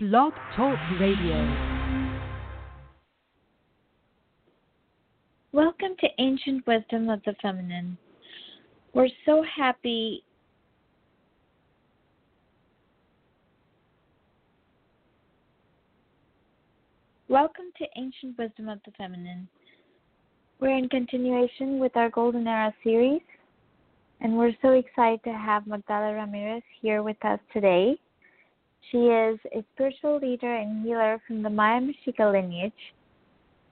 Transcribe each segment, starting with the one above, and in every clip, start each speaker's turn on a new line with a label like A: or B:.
A: Blog Talk Radio.
B: Welcome to Ancient Wisdom of the Feminine. We're so happy Welcome to Ancient Wisdom of the Feminine. We're in continuation with our Golden Era series, and we're so excited to have Magdala Ramirez here with us today. She is a spiritual leader and healer from the Maya Mexica lineage,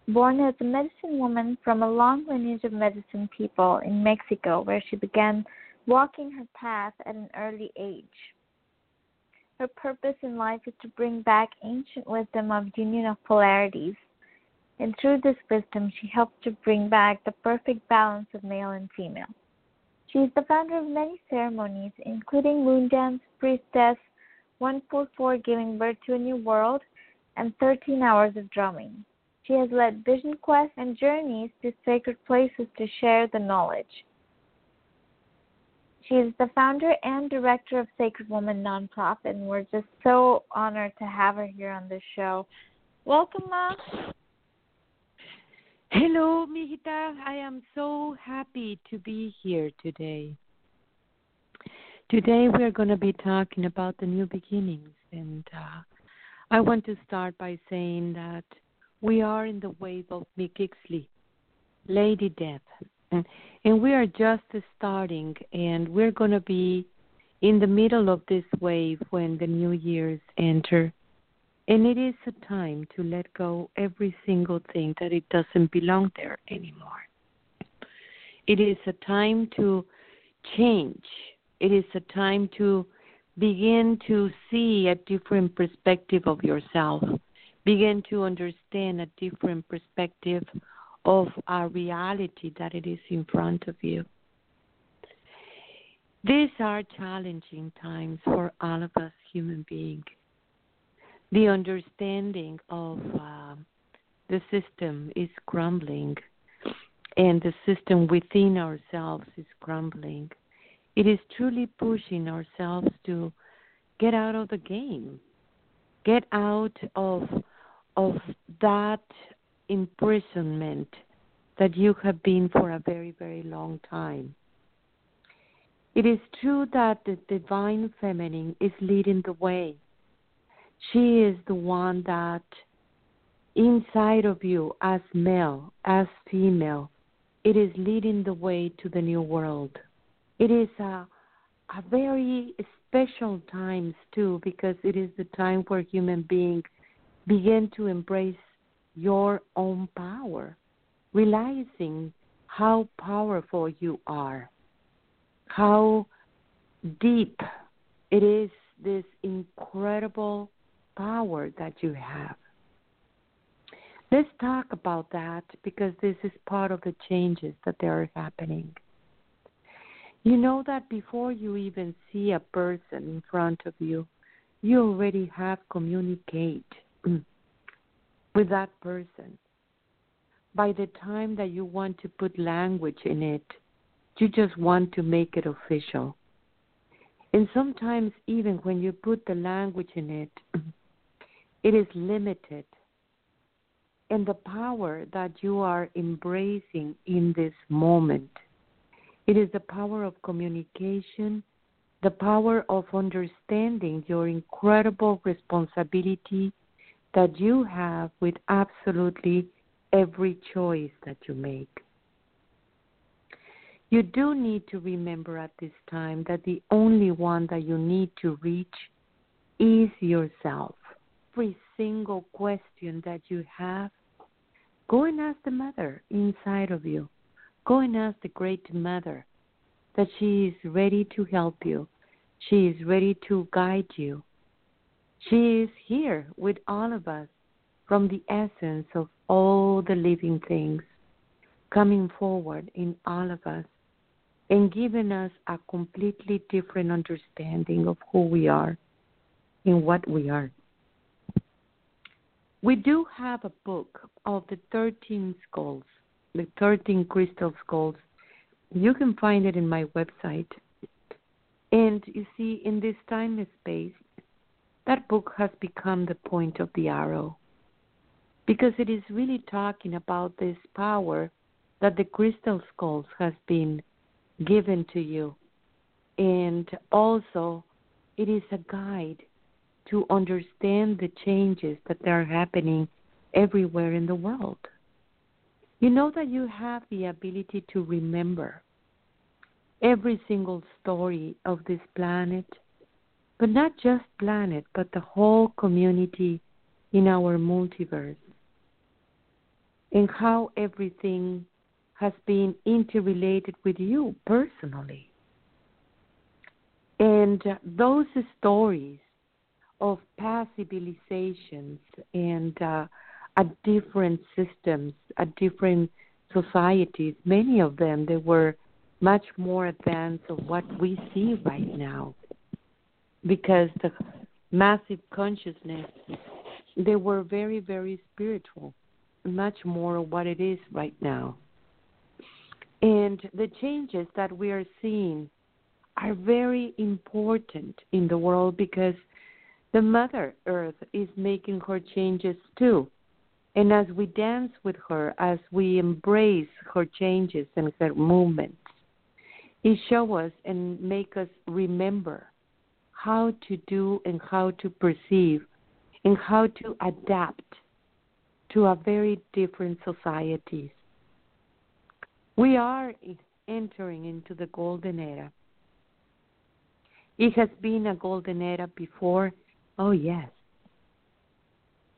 B: born as a medicine woman from a long lineage of medicine people in Mexico, where she began walking her path at an early age. Her purpose in life is to bring back ancient wisdom of union of polarities. And through this wisdom, she helps to bring back the perfect balance of male and female. She is the founder of many ceremonies, including moon dance, priestess, 144 Giving Birth to a New World, and 13 Hours of Drumming. She has led vision quests and journeys to sacred places to share the knowledge. She is the founder and director of Sacred Woman Nonprofit, and we're just so honored to have her here on the show. Welcome, Ma.
C: Hello, Mijita. I am so happy to be here today. Today we are going to be talking about the new beginnings, and uh, I want to start by saying that we are in the wave of Miquiztli, Lady Death, and, and we are just starting, and we're going to be in the middle of this wave when the new years enter. And it is a time to let go every single thing that it doesn't belong there anymore. It is a time to change it is a time to begin to see a different perspective of yourself, begin to understand a different perspective of our reality that it is in front of you. These are challenging times for all of us human beings. The understanding of uh, the system is crumbling, and the system within ourselves is crumbling it is truly pushing ourselves to get out of the game, get out of of that imprisonment that you have been for a very very long time. It is true that the divine feminine is leading the way. She is the one that inside of you as male, as female, it is leading the way to the new world it is a, a very special times too because it is the time where human beings begin to embrace your own power, realizing how powerful you are, how deep it is this incredible power that you have. Let's talk about that because this is part of the changes that they are happening. You know that before you even see a person in front of you, you already have communicate with that person. By the time that you want to put language in it, you just want to make it official. And sometimes, even when you put the language in it, it is limited. And the power that you are embracing in this moment it is the power of communication, the power of understanding your incredible responsibility that you have with absolutely every choice that you make. You do need to remember at this time that the only one that you need to reach is yourself. Every single question that you have, go and ask the mother inside of you. Go and ask the Great Mother that she is ready to help you. She is ready to guide you. She is here with all of us from the essence of all the living things coming forward in all of us and giving us a completely different understanding of who we are and what we are. We do have a book of the 13 skulls the 13 crystal skulls. You can find it in my website. And you see, in this time space, that book has become the point of the arrow because it is really talking about this power that the crystal skulls has been given to you and also it is a guide to understand the changes that are happening everywhere in the world you know that you have the ability to remember every single story of this planet but not just planet but the whole community in our multiverse and how everything has been interrelated with you personally. And those stories of past civilizations and uh, at different systems, at different societies, many of them they were much more advanced of what we see right now, because the massive consciousness they were very very spiritual much more of what it is right now. And the changes that we are seeing are very important in the world because the Mother Earth is making her changes too. And as we dance with her, as we embrace her changes and her movements, it shows us and make us remember how to do and how to perceive and how to adapt to a very different societies. We are entering into the golden era. It has been a golden era before. Oh yes.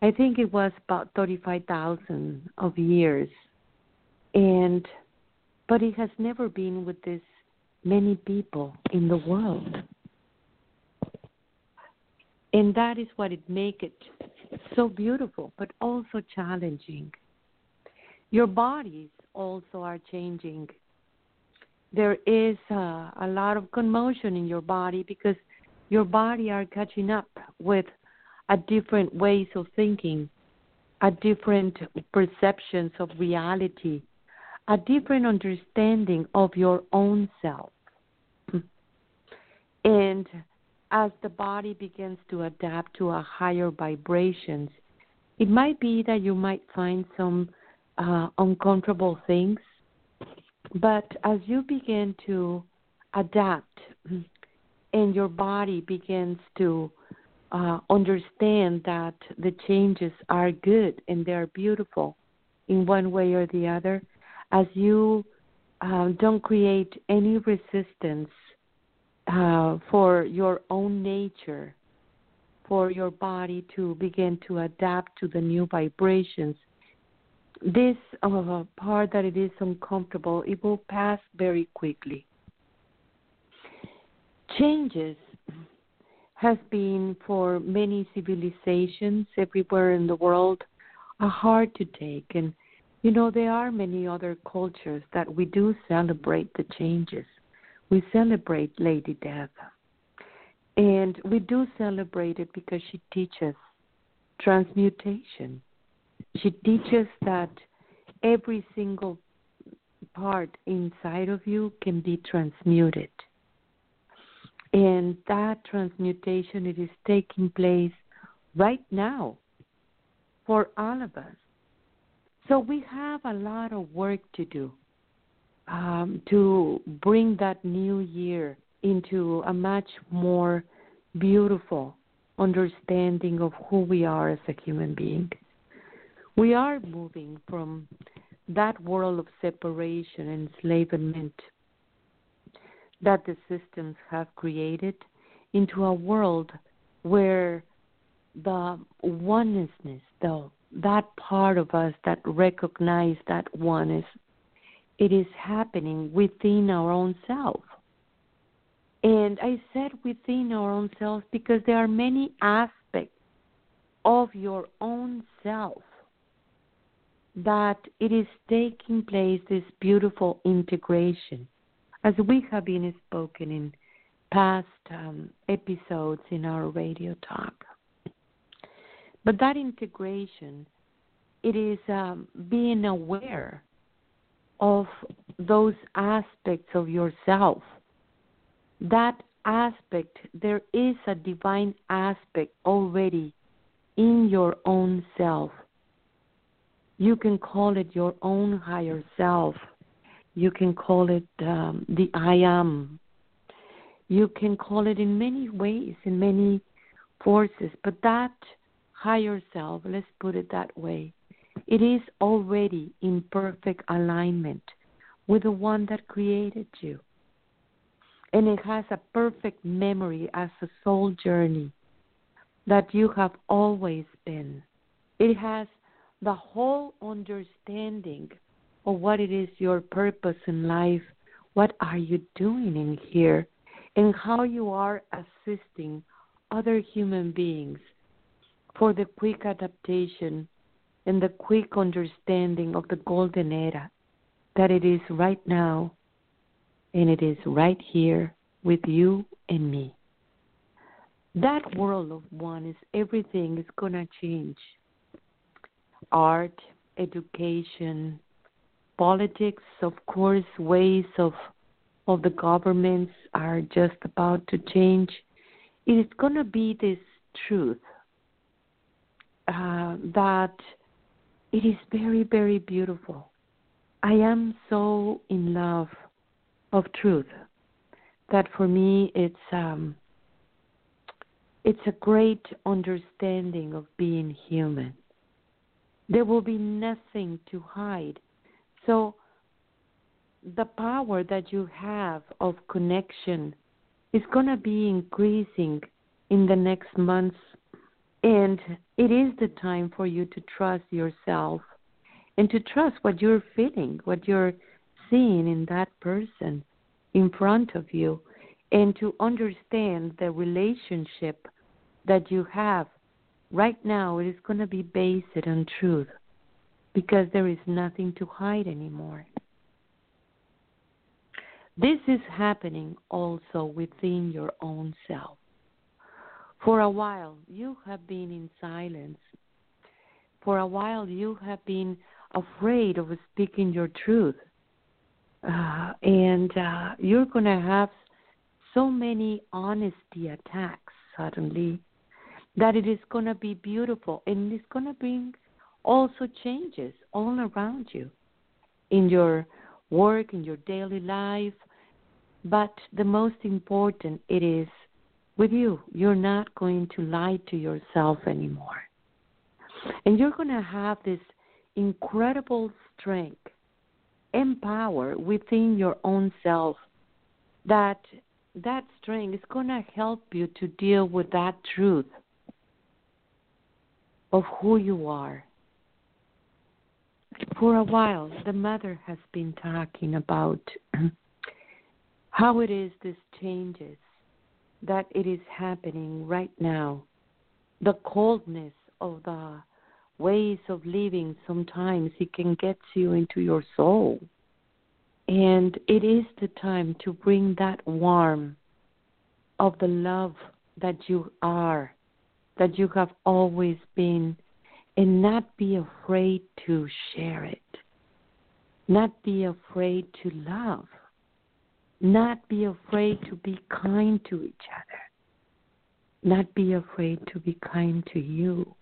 C: I think it was about 35,000 of years. And but it has never been with this many people in the world. And that is what it make it so beautiful, but also challenging. Your bodies also are changing. There is uh, a lot of commotion in your body because your body are catching up with a different ways of thinking, a different perceptions of reality, a different understanding of your own self. And as the body begins to adapt to a higher vibrations, it might be that you might find some uh, uncomfortable things, but as you begin to adapt and your body begins to uh, understand that the changes are good and they are beautiful in one way or the other, as you uh, don't create any resistance uh, for your own nature, for your body to begin to adapt to the new vibrations. This uh, part that it is uncomfortable, it will pass very quickly. Changes has been for many civilizations everywhere in the world are hard to take and you know there are many other cultures that we do celebrate the changes we celebrate Lady Death. And we do celebrate it because she teaches transmutation. She teaches that every single part inside of you can be transmuted. And that transmutation it is taking place right now for all of us. So we have a lot of work to do um, to bring that new year into a much more beautiful understanding of who we are as a human being. We are moving from that world of separation and enslavement that the systems have created into a world where the oneness, the that part of us that recognize that oneness it is happening within our own self. And I said within our own self because there are many aspects of your own self that it is taking place this beautiful integration as we have been spoken in past um, episodes in our radio talk but that integration it is um, being aware of those aspects of yourself that aspect, there is a divine aspect already in your own self. You can call it your own higher self. You can call it um, the I am. You can call it in many ways, in many forces, but that higher self, let's put it that way, it is already in perfect alignment with the one that created you. And it has a perfect memory as a soul journey that you have always been. It has the whole understanding of what it is your purpose in life, what are you doing in here, and how you are assisting other human beings for the quick adaptation and the quick understanding of the golden era that it is right now and it is right here with you and me. That world of one is everything is going to change. Art, education, politics, of course, ways of of the governments are just about to change. It is going to be this truth uh, that it is very, very beautiful. I am so in love of truth that for me it's um, it's a great understanding of being human. There will be nothing to hide. So the power that you have of connection is going to be increasing in the next months and it is the time for you to trust yourself and to trust what you're feeling, what you're seeing in that person in front of you, and to understand the relationship that you have right now. It is going to be based on truth because there is nothing to hide anymore. This is happening also within your own self. For a while, you have been in silence. For a while, you have been afraid of speaking your truth. Uh, and uh, you're going to have so many honesty attacks suddenly that it is going to be beautiful and it's going to bring also changes all around you in your work, in your daily life. But the most important, it is with you. You're not going to lie to yourself anymore. And you're going to have this incredible strength and power within your own self that that strength is going to help you to deal with that truth of who you are. For a while, the mother has been talking about how it is this changes that it is happening right now. The coldness of the ways of living sometimes it can get you into your soul. And it is the time to bring that warmth of the love that you are, that you have always been, and not be afraid to share it. Not be afraid to love not be afraid to be kind to each other. Not be afraid to be kind to you.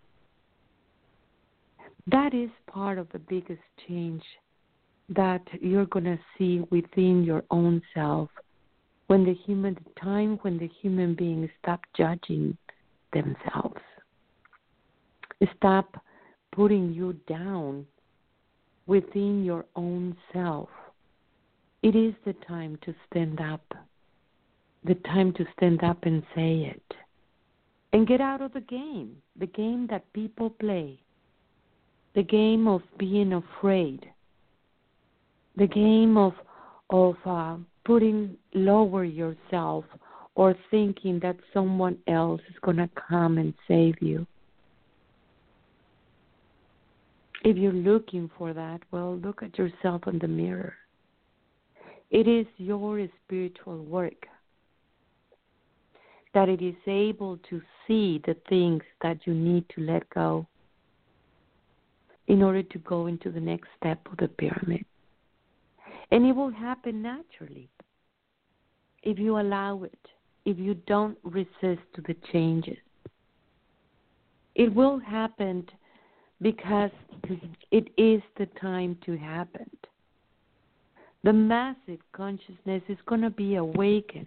C: That is part of the biggest change that you're going to see within your own self when the human the time when the human beings stop judging themselves stop putting you down within your own self. It is the time to stand up, the time to stand up and say it, and get out of the game, the game that people play, the game of being afraid, the game of of uh, putting lower yourself or thinking that someone else is going to come and save you. If you're looking for that, well, look at yourself in the mirror. It is your spiritual work that it is able to see the things that you need to let go in order to go into the next step of the pyramid. And it will happen naturally if you allow it. if you don't resist to the changes. It will happen because it is the time to happen. The massive consciousness is going to be awakened.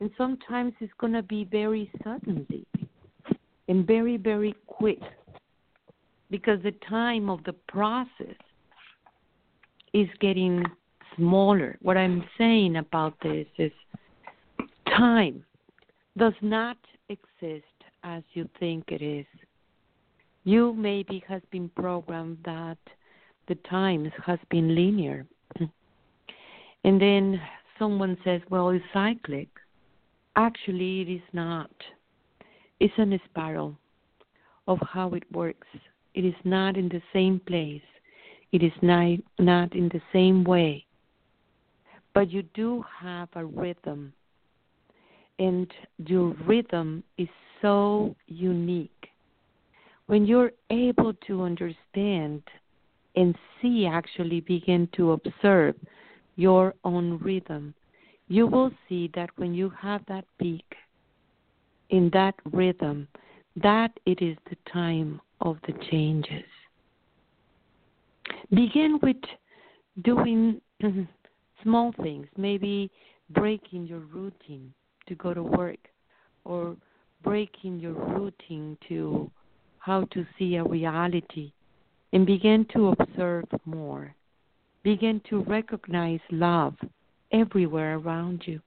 C: And sometimes it's going to be very suddenly and very, very quick because the time of the process is getting smaller. What I'm saying about this is time does not exist as you think it is. You maybe has been programmed that the times has been linear. And then someone says, well, it's cyclic. Actually, it is not. It's an spiral of how it works. It is not in the same place. It is not, not in the same way. But you do have a rhythm. And your rhythm is so unique. When you're able to understand and see, actually begin to observe your own rhythm, you will see that when you have that peak in that rhythm, that it is the time of the changes. Begin with doing small things, maybe breaking your routine to go to work or breaking your routine to how to see a reality and begin to observe more. Begin to recognize love everywhere around you.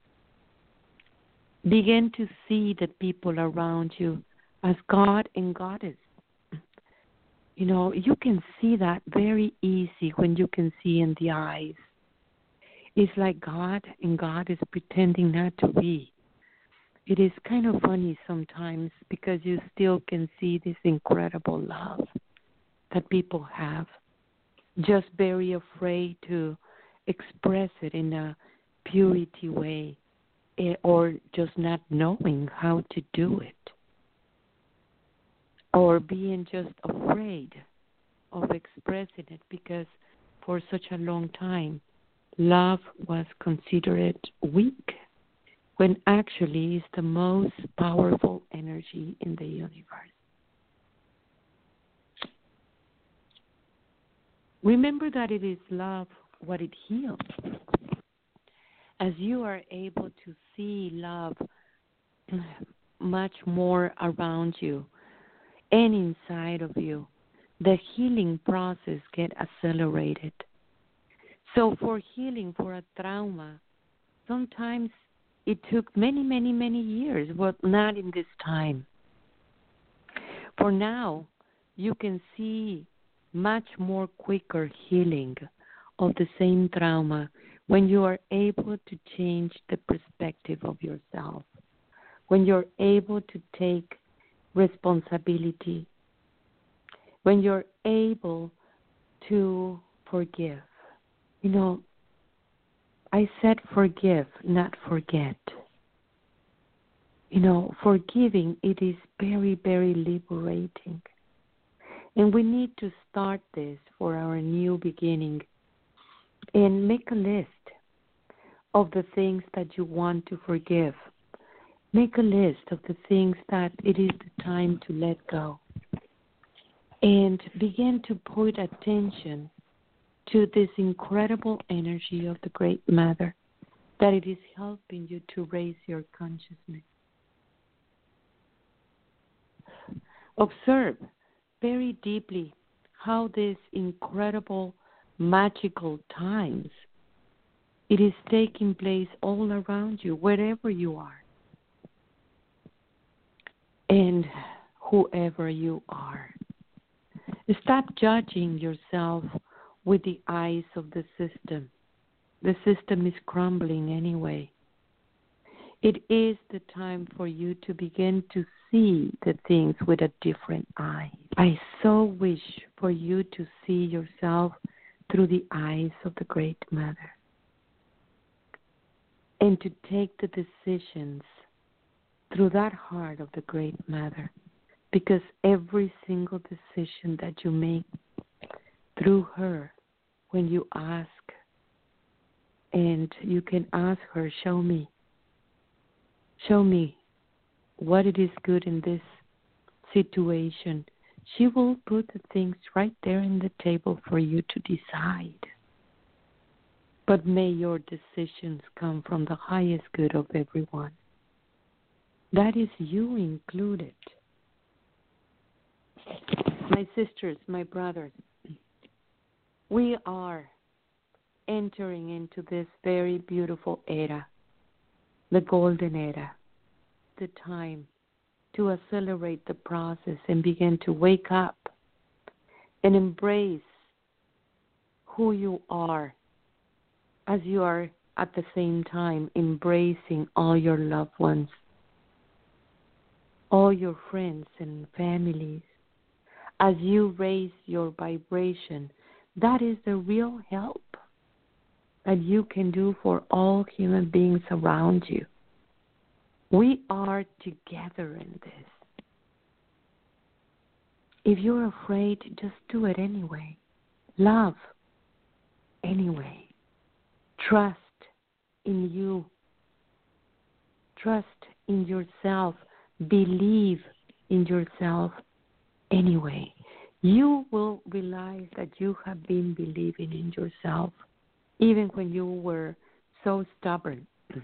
C: Begin to see the people around you as God and Goddess. You know, you can see that very easy when you can see in the eyes. It's like God and God is pretending not to be. It is kind of funny sometimes because you still can see this incredible love that people have, just very afraid to express it in a purity way eh, or just not knowing how to do it. Or being just afraid of expressing it because for such a long time love was considered weak when actually it's the most powerful energy in the universe. Remember that it is love what it heals. As you are able to see love much more around you and inside of you, the healing process get accelerated. So for healing for a trauma, sometimes it took many, many, many years, but not in this time. For now, you can see much more quicker healing of the same trauma when you are able to change the perspective of yourself, when you're able to take responsibility, when you're able to forgive. You know, I said forgive, not forget. You know, forgiving, it is very, very liberating. And we need to start this for our new beginning and make a list of the things that you want to forgive. Make a list of the things that it is the time to let go. And begin to put attention to this incredible energy of the Great Mother, that it is helping you to raise your consciousness. Observe very deeply how this incredible magical times it is taking place all around you wherever you are and whoever you are stop judging yourself with the eyes of the system the system is crumbling anyway it is the time for you to begin to see the things with a different eye. I so wish for you to see yourself through the eyes of the Great Mother and to take the decisions through that heart of the Great Mother because every single decision that you make through her when you ask and you can ask her show me show me what it is good in this situation. She will put the things right there in the table for you to decide. But may your decisions come from the highest good of everyone. That is you included. My sisters, my brothers, we are entering into this very beautiful era, the golden era, the time to accelerate the process and begin to wake up and embrace who you are as you are at the same time embracing all your loved ones, all your friends and families. As you raise your vibration, that is the real help that you can do for all human beings around you. We are together in this. If you're afraid, just do it anyway. Love anyway. Trust in you. Trust in yourself. Believe in yourself anyway. You will realize that you have been believing in yourself even when you were so stubborn.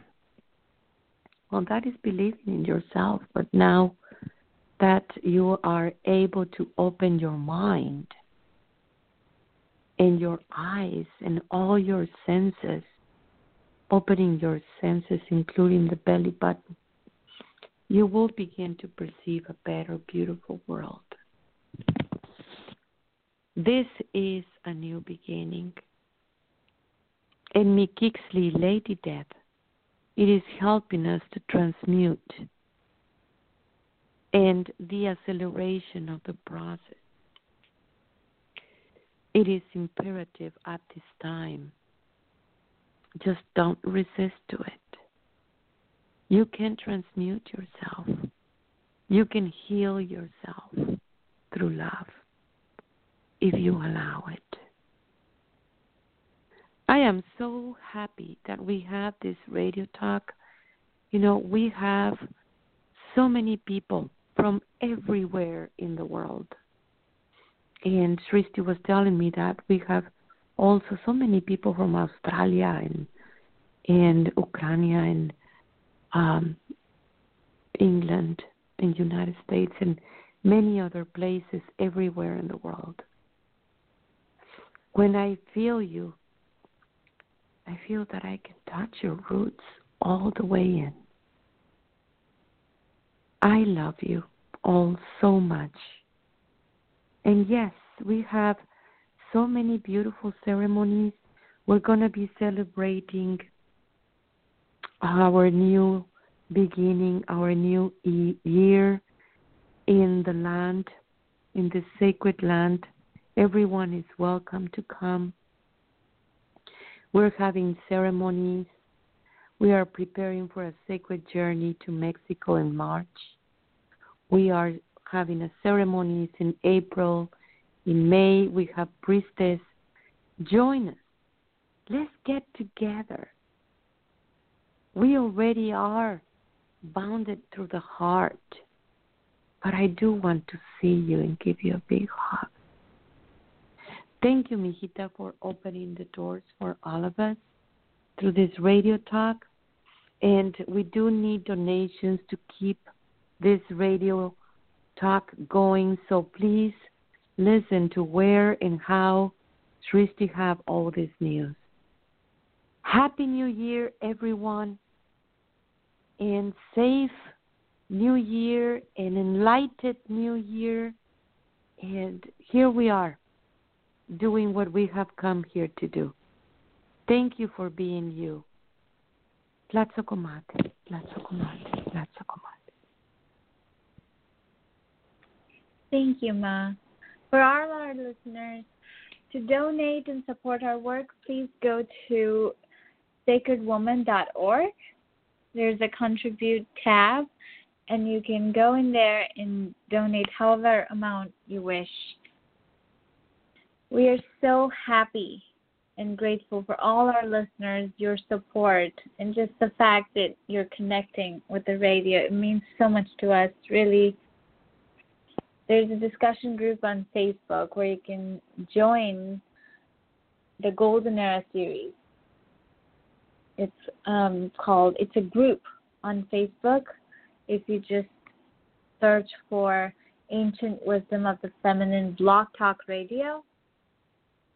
C: Well, that is believing in yourself, but now that you are able to open your mind and your eyes and all your senses, opening your senses, including the belly button, you will begin to perceive a better, beautiful world. This is a new beginning. And Miquiztli Lady Death, it is helping us to transmute and the acceleration of the process it is imperative at this time. Just don't resist to it. You can transmute yourself. You can heal yourself through love if you allow it. I am so happy that we have this radio talk. You know, we have so many people from everywhere in the world and Srishti was telling me that we have also so many people from Australia and and Ukraine and um, England and United States and many other places everywhere in the world. When I feel you, I feel that I can touch your roots all the way in. I love you all so much. And yes, we have so many beautiful ceremonies. We're going to be celebrating our new beginning, our new year in the land, in the sacred land. Everyone is welcome to come. We're having ceremonies. We are preparing for a sacred journey to Mexico in March. We are having a ceremonies in April. In May, we have priestess. Join us. Let's get together. We already are bounded through the heart. But I do want to see you and give you a big hug. Thank you, Mijita, for opening the doors for all of us through this radio talk. And we do need donations to keep this radio talk going. So please listen to where and how Srishti have all this news. Happy New Year, everyone, and safe New Year and enlightened New Year. And here we are doing what we have come here to do. Thank you for being you. Tlazohcamati, Tlazohcamati, Tlazohcamati.
B: Thank you, Ma. For all our listeners, to donate and support our work, please go to sacredwoman.org. There's a contribute tab, and you can go in there and donate however amount you wish. We are so happy and grateful for all our listeners, your support, and just the fact that you're connecting with the radio. It means so much to us, really. There's a discussion group on Facebook where you can join the Golden Era series. It's um, called, it's a group on Facebook. If you just search for Ancient Wisdom of the Feminine Blog Talk Radio,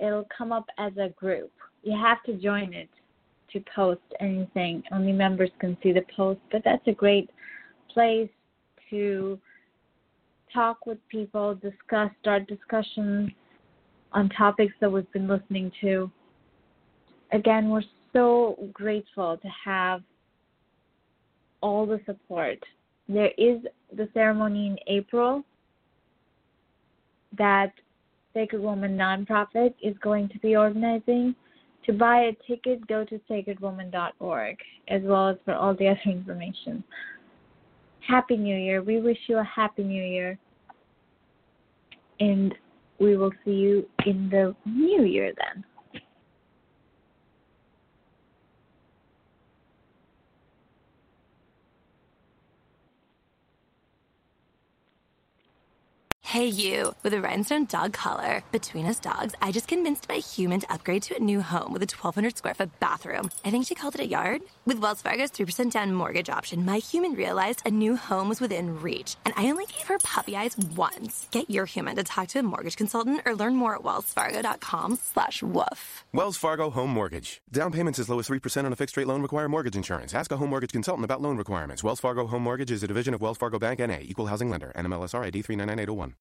B: it'll come up as a group. You have to join it to post anything. Only members can see the post, but that's a great place to talk with people, discuss, start discussions on topics that we've been listening to. Again, we're so grateful to have all the support. There is the ceremony in April that Sacred Woman nonprofit is going to be organizing. To buy a ticket, go to sacredwoman.org, as well as for all the other information. Happy New Year. We wish you a Happy New Year. And we will see you in the new year then.
D: Hey, you, with a rhinestone dog collar. Between us dogs, I just convinced my human to upgrade to a new home with a 1,200 square foot bathroom. I think she called it a yard. With Wells Fargo's 3% down mortgage option, my human realized a new home was within reach, and I only gave her puppy eyes once. Get your human to talk to a mortgage consultant or learn more at wellsfargo.com slash woof.
E: Wells Fargo Home Mortgage. Down payments as low as 3% on a fixed rate loan require mortgage insurance. Ask a home mortgage consultant about loan requirements. Wells Fargo Home Mortgage is a division of Wells Fargo Bank N.A., equal housing lender, NMLSR ID 399801.